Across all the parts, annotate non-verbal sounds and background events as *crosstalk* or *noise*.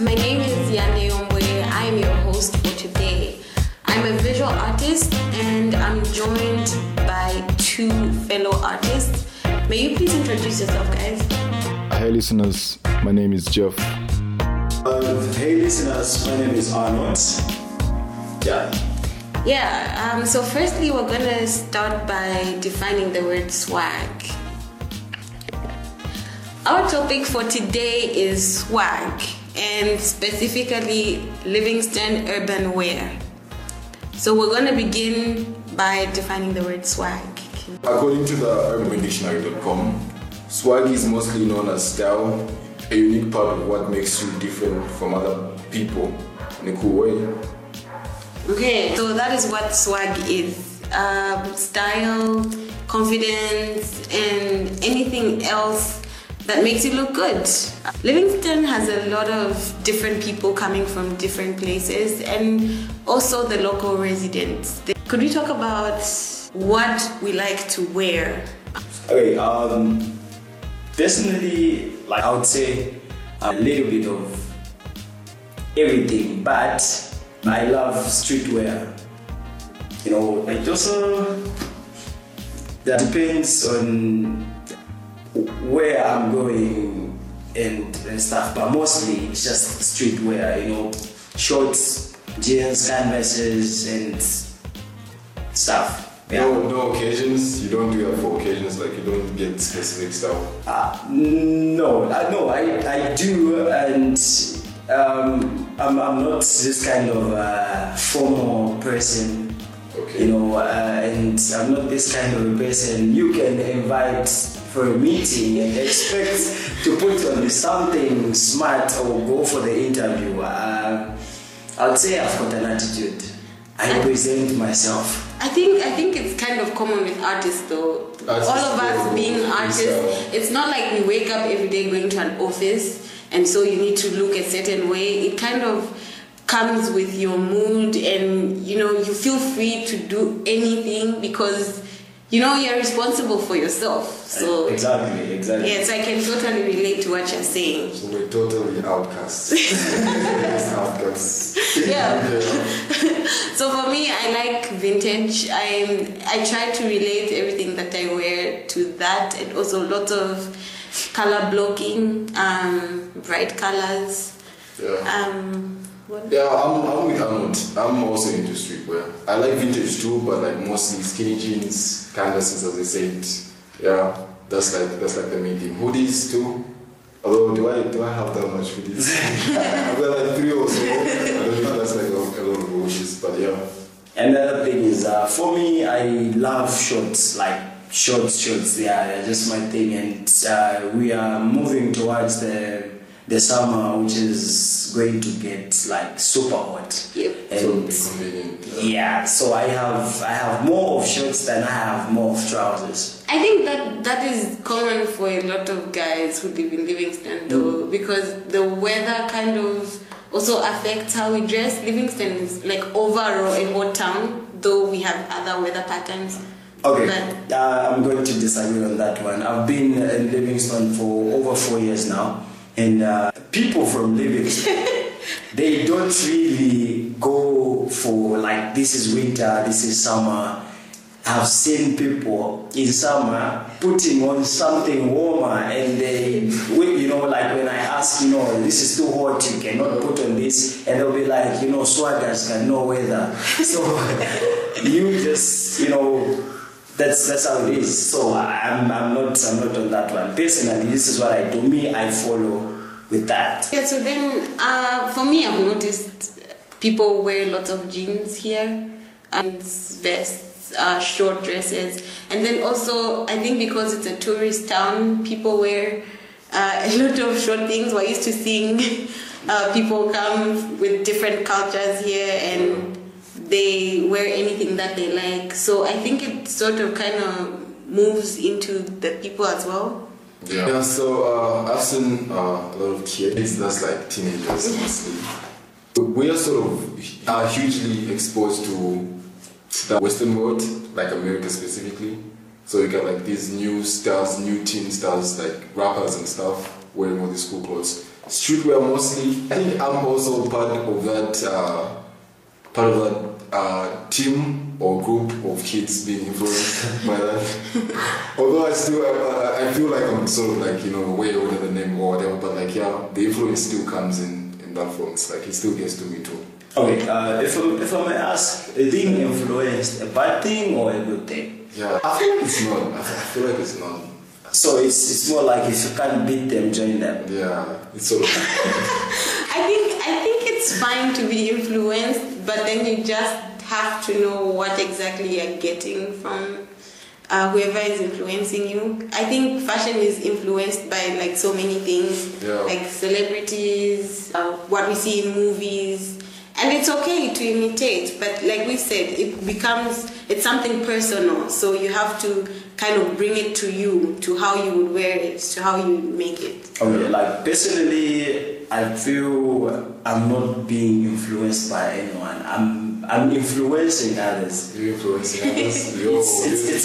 My name is Yande Ombwe. I'm your host for today. I'm a visual artist and I'm joined by two fellow artists. May you please introduce yourself, guys? Hey, listeners, my name is Jeff. Uh, hey listeners, my name is Arnold. Yeah. Yeah, um, so firstly, we're gonna start by defining the word swag. Our topic for today is swag and specifically Livingstone urban wear. So we're gonna begin by defining the word swag. According to the urbanwindictionary.com, swag is mostly known as style, a unique part of what makes you different from other people in a cool way. Okay, so that is what swag is um, style, confidence, and anything else that makes you look good. Livingstone has a lot of different people coming from different places and also the local residents. Could we talk about what we like to wear? Okay, um, definitely, like I would say, a little bit of everything, but I love streetwear. You know, it also that depends on where I'm going and, and stuff, but mostly it's just streetwear. You know, shorts, jeans, canvases, and stuff. Yeah. No, no occasions. You don't do that for occasions. Like you don't get specific stuff. Uh, no, I no, I, I do, and um, I'm, I'm not this kind of uh, formal person. You know, uh, and I'm not this kind of a person you can invite for a meeting and expect to put on something smart or go for the interview. Uh, I'd say I've got an attitude. I present myself. I think I think it's kind of common with artists though. Artists, All of us being yeah. artists, it's not like we wake up every day going to an office and so you need to look a certain way. It kind of comes with your mood and you know you feel free to do anything because you know you're responsible for yourself. So exactly, exactly. yes, I can totally relate to what you're saying. So we're totally outcasts. *laughs* outcasts. *laughs* Yeah. So for me, I like vintage. I I try to relate everything that I wear to that, and also lots of color blocking, um, bright colors. Yeah. Um, what? Yeah, I'm, I'm with Arnold. I'm also into streetwear. I like vintage too, but like mostly skinny jeans, canvases as I said. Yeah, that's like that's like the main thing. Hoodies too. Although do I do I have that much hoodies? *laughs* I've got like three or so. I don't know that's like a, a lot of bushes, but yeah. Another thing is, uh, for me, I love shorts, like shorts, shorts. Yeah, they're just my thing. And uh, we are moving towards the the summer, which is going to get like super hot. Yep. So it'll And be convenient. yeah, so I have I have more of shorts than I have more of trousers. I think that that is common for a lot of guys who live in Livingstone, though, because the weather kind of also affects how we dress. Livingstone is like overall a hot town, though we have other weather patterns. Okay, But uh, I'm going to disagree on that one. I've been in Livingstone for over four years now, and uh, people from Livingstone, *laughs* they don't really go for like this is winter, this is summer. I've seen people in summer putting on something warmer, and they, you know, like when I ask, you know, this is too hot, you cannot put on this, and they'll be like, you know, swaggers can no weather. So *laughs* you just, you know, that's that's how it is. So I'm I'm not I'm not on that one. Personally, this is what I do. Me, I follow with that. Yeah, so then uh, for me, I've noticed people wear lots of jeans here and vests, uh, short dresses, and then also I think because it's a tourist town, people wear uh, *laughs* a lot of short things. We're used to seeing *laughs* uh, people come with different cultures here and they wear anything that they like. So I think it sort of kind of moves into the people as well. Yeah. yeah so uh, I've seen uh, a lot of kids that's like teenagers mostly. We are sort of are hugely exposed to the Western world, like America specifically. So you get like these new stars, new teen stars, like rappers and stuff, wearing all these cool clothes. streetwear mostly. I think I'm also part of that uh, part of that uh, team or group of kids being influenced by that. *laughs* Although I still uh, I feel like I'm sort of like you know way older than them or whatever, but like yeah, the influence still comes in in that form. It's like it still gets to me too. Okay, uh, if, I, if I may ask, being influenced, a bad thing or a good thing? Yeah, I feel like it's not. I feel like it's not. So it's, it's more like if you can't beat them, join them. Yeah, it's sort of. *laughs* I think I think it's fine to be influenced, but then you just have to know what exactly you're getting from uh, whoever is influencing you. I think fashion is influenced by like so many things, Yeah. like celebrities, uh, what we see in movies, and it's okay to imitate. But like we said, it becomes it's something personal, so you have to kind of bring it to you, to how you would wear it, to how you make it. Okay, like personally, I feel I'm not being influenced by anyone. I'm I'm influencing others. You're influencing others. *laughs* Yo, It's, it's,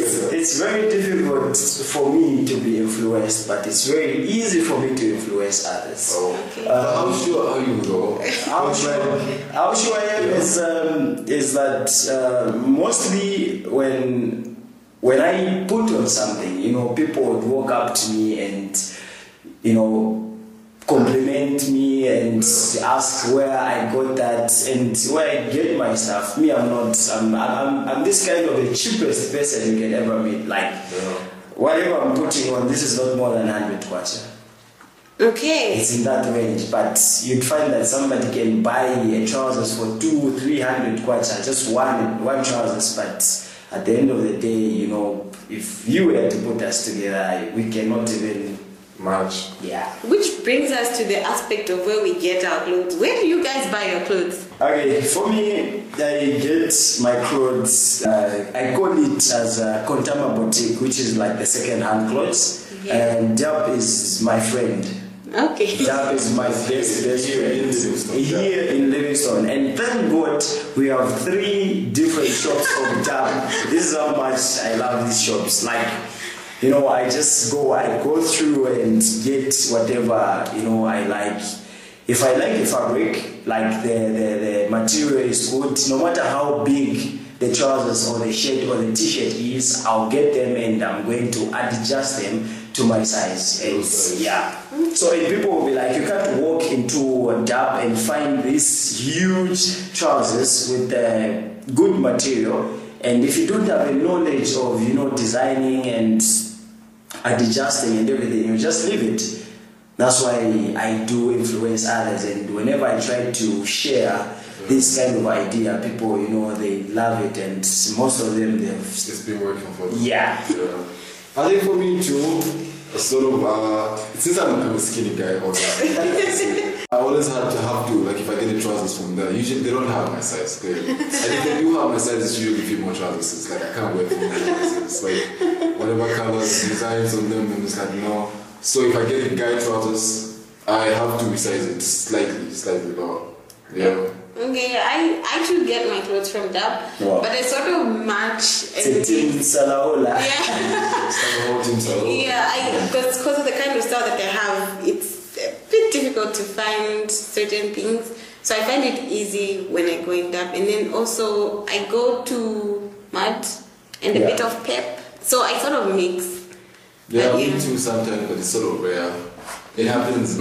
it's, it's very difficult for me to be influenced, but it's very easy for me to influence others. Oh. Okay. But how sure are you though? How sure, how sure I am is, um, is that uh, mostly when when I put on something, you know, people would walk up to me and, you know, compliment me and ask where I got that and where I get my stuff. Me, I'm not, I'm, I'm, I'm this kind of the cheapest person you can ever meet. Like, Yeah. whatever I'm putting on, this is not more than 100 kwacha. Okay. It's in that range, but you'd find that somebody can buy a trousers for two, three hundred kwacha, just one, one trousers. But at the end of the day, you know, if you were to put us together, we cannot even, Much. yeah. Which brings us to the aspect of where we get our clothes. Where do you guys buy your clothes? Okay, for me, I get my clothes. Uh, I call it as a Kontama boutique, which is like the second-hand clothes, Yeah. and Dap is my friend. Okay. That is my best best Here in friend Livingstone, here in Livingstone, and thank God we have three different shops of Dab. This is how much I love these shops. Like, you know, I just go, I go through and get whatever you know I like. If I like the fabric, like the the, the material is good, no matter how big the trousers or the shirt or the t-shirt is, I'll get them and I'm going to adjust them to my size. And yeah. So and people will be like, you can't walk into a Dab and find these huge trousers with the good material. And if you don't have a knowledge of, you know, designing and adjusting and everything, you just leave it. That's why I do influence others, and whenever I try to share this kind of idea, people, you know, they love it, and most of them, they've, It's been working for them. yeah. Yeah. I think for me too, sort of, uh, since I'm a skinny guy, also, *laughs* I always have to have to, like if I get the trousers from there, usually they don't have my size. They, *laughs* and if they do have my size, it's usually female trousers. It's like I can't wear female trousers. It's like whatever colors, designs on them, and it's like no. So if I get the guy trousers, I have to resize it slightly, slightly lower. Yeah. Okay, I, I too get my clothes from Dab, Wow. but I sort of match and Team Salaula. yeah, *laughs* Some of yeah. I because because of the kind of style that I have, it's a bit difficult to find certain things. So I find it easy when I go in Dab, and then also I go to Mud and a Yeah. bit of Pep. So I sort of mix. Yeah, But me yeah. too sometimes, but it's sort of rare. It happens.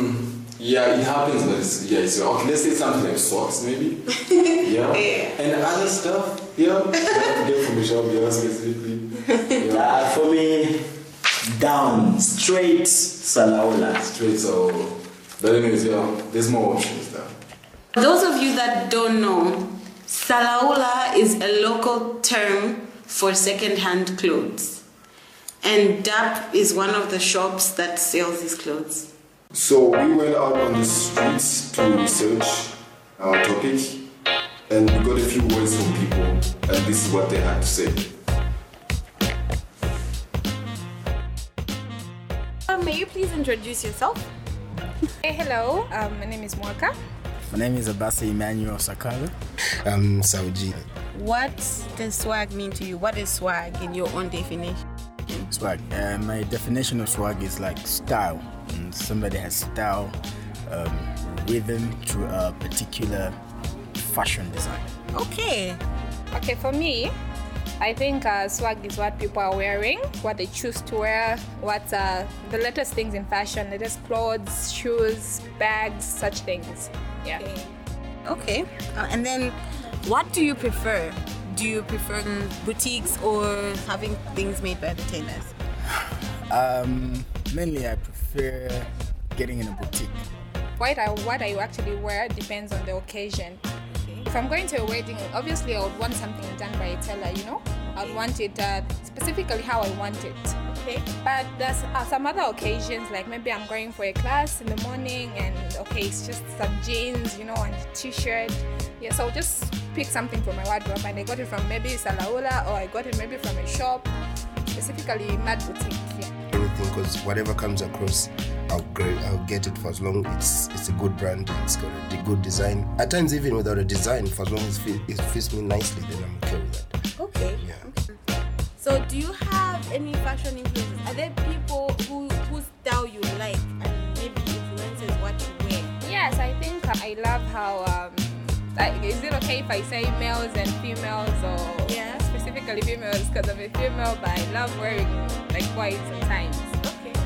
Yeah, it happens, but it's yeah. It's okay. Let's say something like socks, maybe. *laughs* Yeah. Yeah. And other stuff. Yeah. I *laughs* get from the shop. Yeah, specifically. Yeah. *laughs* Uh, for me, down, straight Salaula. Straight. So, but anyways, yeah. There's more options there. Those of you that don't know, Salaula is a local term for second-hand clothes. And DAP is one of the shops that sells these clothes. So we went out on the streets to research our topic, and we got a few words from people, and this is what they had to say. Uh, may you please introduce yourself? *laughs* Hey, hello. Um, my name is Mwaka. My name is Abasa Emmanuel Sakala. I'm Saudi. What does swag mean to you? What is swag in your own definition? Swag. Uh, my definition of swag is like style. And somebody has style, um, rhythm to a particular fashion design. Okay. Okay, for me, I think uh, swag is what people are wearing, what they choose to wear, what uh, the latest things in fashion, latest clothes, shoes, bags, such things. Yeah. Okay. Uh, and then, what do you prefer? Do you prefer boutiques or having things made by the tailors? Um, mainly, I prefer getting in a boutique. What I, what I actually wear depends on the occasion. If I'm going to a wedding, obviously I would want something done by a tailor, you know? I'd want it uh, specifically how I want it. Okay. But there's uh, some other occasions, like maybe I'm going for a class in the morning and okay, it's just some jeans, you know, and a t shirt. Yeah, so I'll just pick something from my wardrobe and I got it from maybe Salaula or I got it maybe from a shop, specifically Mad Boutique. Yeah. anything because whatever comes across I'll, I'll get it for as long it's it's a good brand it's got a good design at times even without a design for as long as it, it fits me nicely then I'm okay with that Okay. yeah So, do you have any fashion influences? Are there people who whose style you like and maybe influences what you wear? Yes, I think I love how. Um, like, is it okay if I say males and females or Yeah. specifically females because I'm a female, but I love wearing like white sometimes.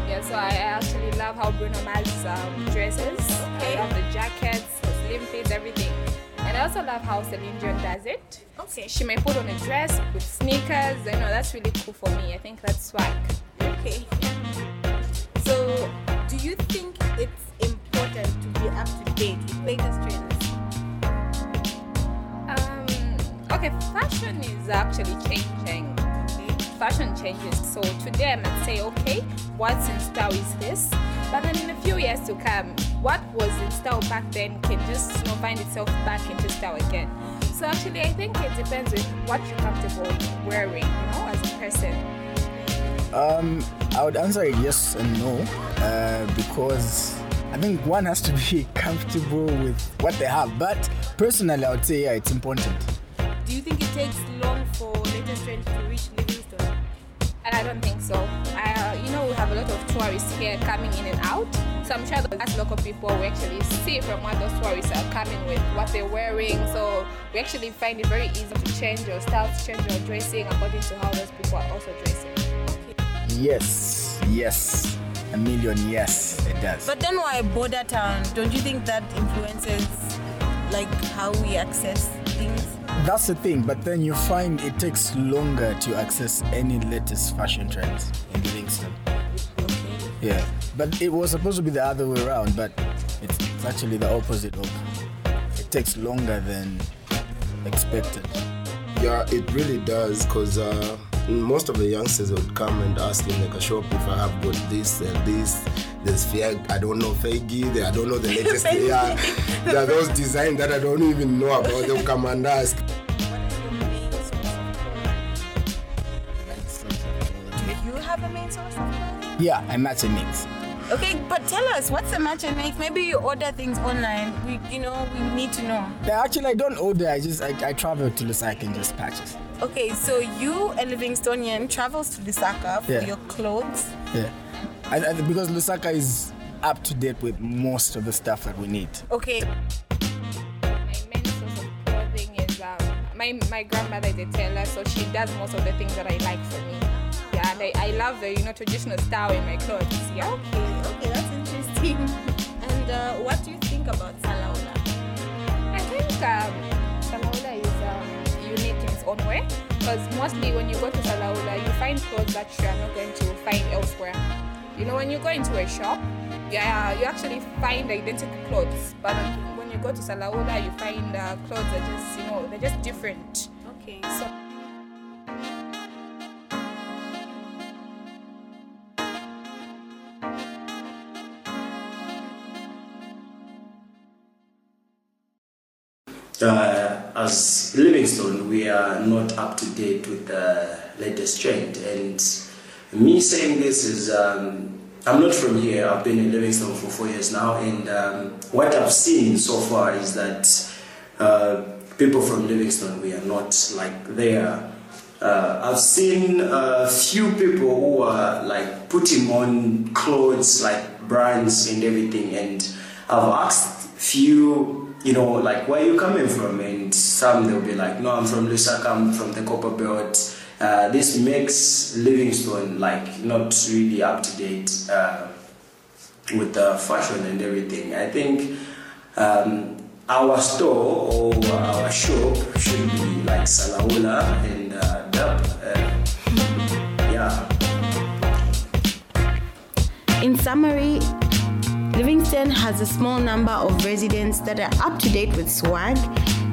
Yeah, so I actually love how Bruno Mars um, dresses. Okay. I love the jackets, the slim fits, everything. And I also love how Celine Dion does it. Okay. She may put on a dress with sneakers. You know, that's really cool for me. I think that's swag. Okay. So, do you think it's important to be up to date with latest trends? Um, okay, fashion is actually changing. Fashion changes. So today I might say, okay, what's in style is this. But then in a few years to come, what was in style back then can just you know, find itself back into style again. So actually, I think it depends with what you're comfortable wearing, you know, as a person. Um, I would answer yes and no uh, because I think one has to be *laughs* comfortable with what they have. But personally, I would say yeah, it's important. Do you think it takes long for latest trends to reach Livingstone? And I don't think so. I, uh, you know, we have a lot of tourists here coming in and out. So I'm sure that as local people, we actually see from what those tourists are coming with, what they're wearing. So we actually find it very easy to change your style, to change your dressing according to how those people are also dressing. Yes, yes, a million yes, it does. But then why border town? Don't you think that influences like how we access things? That's the thing, but then you find it takes longer to access any latest fashion trends in Livingstone. Yeah, but it was supposed to be the other way around, but it's, actually the opposite of. It takes longer than expected. yeah it really does because uh, most of the youngsters would come and ask in like a shop if I have got this and this there's Fiag, I don't know Fegi, I don't know the *laughs* latest yeah, there are those designs that I don't even know about they'll come and ask Do you have a main source of clothing? Yeah, I match and mix. Okay, but tell us what's the match and make? Maybe you order things online. We, you know, we need to know. Yeah, actually, I don't order. I just I, I travel to Lusaka and just purchase. Okay, so you, a Livingstonian, travels to Lusaka for Yeah. your clothes. Yeah, I, I, because Lusaka is up to date with most of the stuff that we need. Okay, My main source of clothing is um, my, my grandmother is a tailor, so she does most of the things that I like for me. Yeah, and I, I love the you know traditional style in my clothes. Yeah. okay, okay, that's interesting. And uh, what do you think about Salaula? I think um, Salaula is um, unique in its own way because mostly when you go to Salaula, you find clothes that you are not going to find elsewhere. You know, when you go into a shop, yeah, you actually find identical clothes, but when you go to Salaula, you find uh, clothes that just you know they're just different. Okay, So uh, as Livingstone, we are not up to date with the latest trend. And me saying this is, um, I'm not from here. I've been in Livingstone for four years now, and um, what I've seen so far is that uh, people from Livingstone, we are not like there uh, I've seen a few people who are like putting on clothes like brands and everything, and I've asked few, you know, like where you coming from, and some they'll be like, no, I'm from Lusaka, I'm from the Copper Belt. Uh, this makes Livingstone like not really up to date uh, with the fashion and everything. I think um, our store or our shop should be like Salaula and uh, Dub. Uh, yeah. In summary, Livingstone has a small number of residents that are up to date with swag,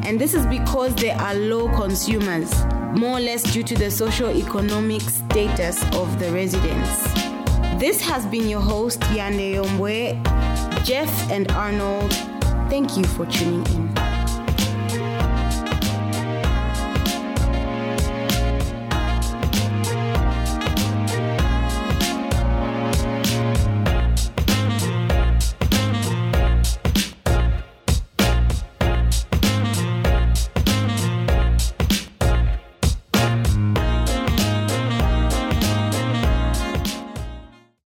and this is because they are low consumers, more or less due to the socio-economic status of the residents. This has been your host, Yande Yombwe, Jeff, and Arnold. Thank you for tuning in.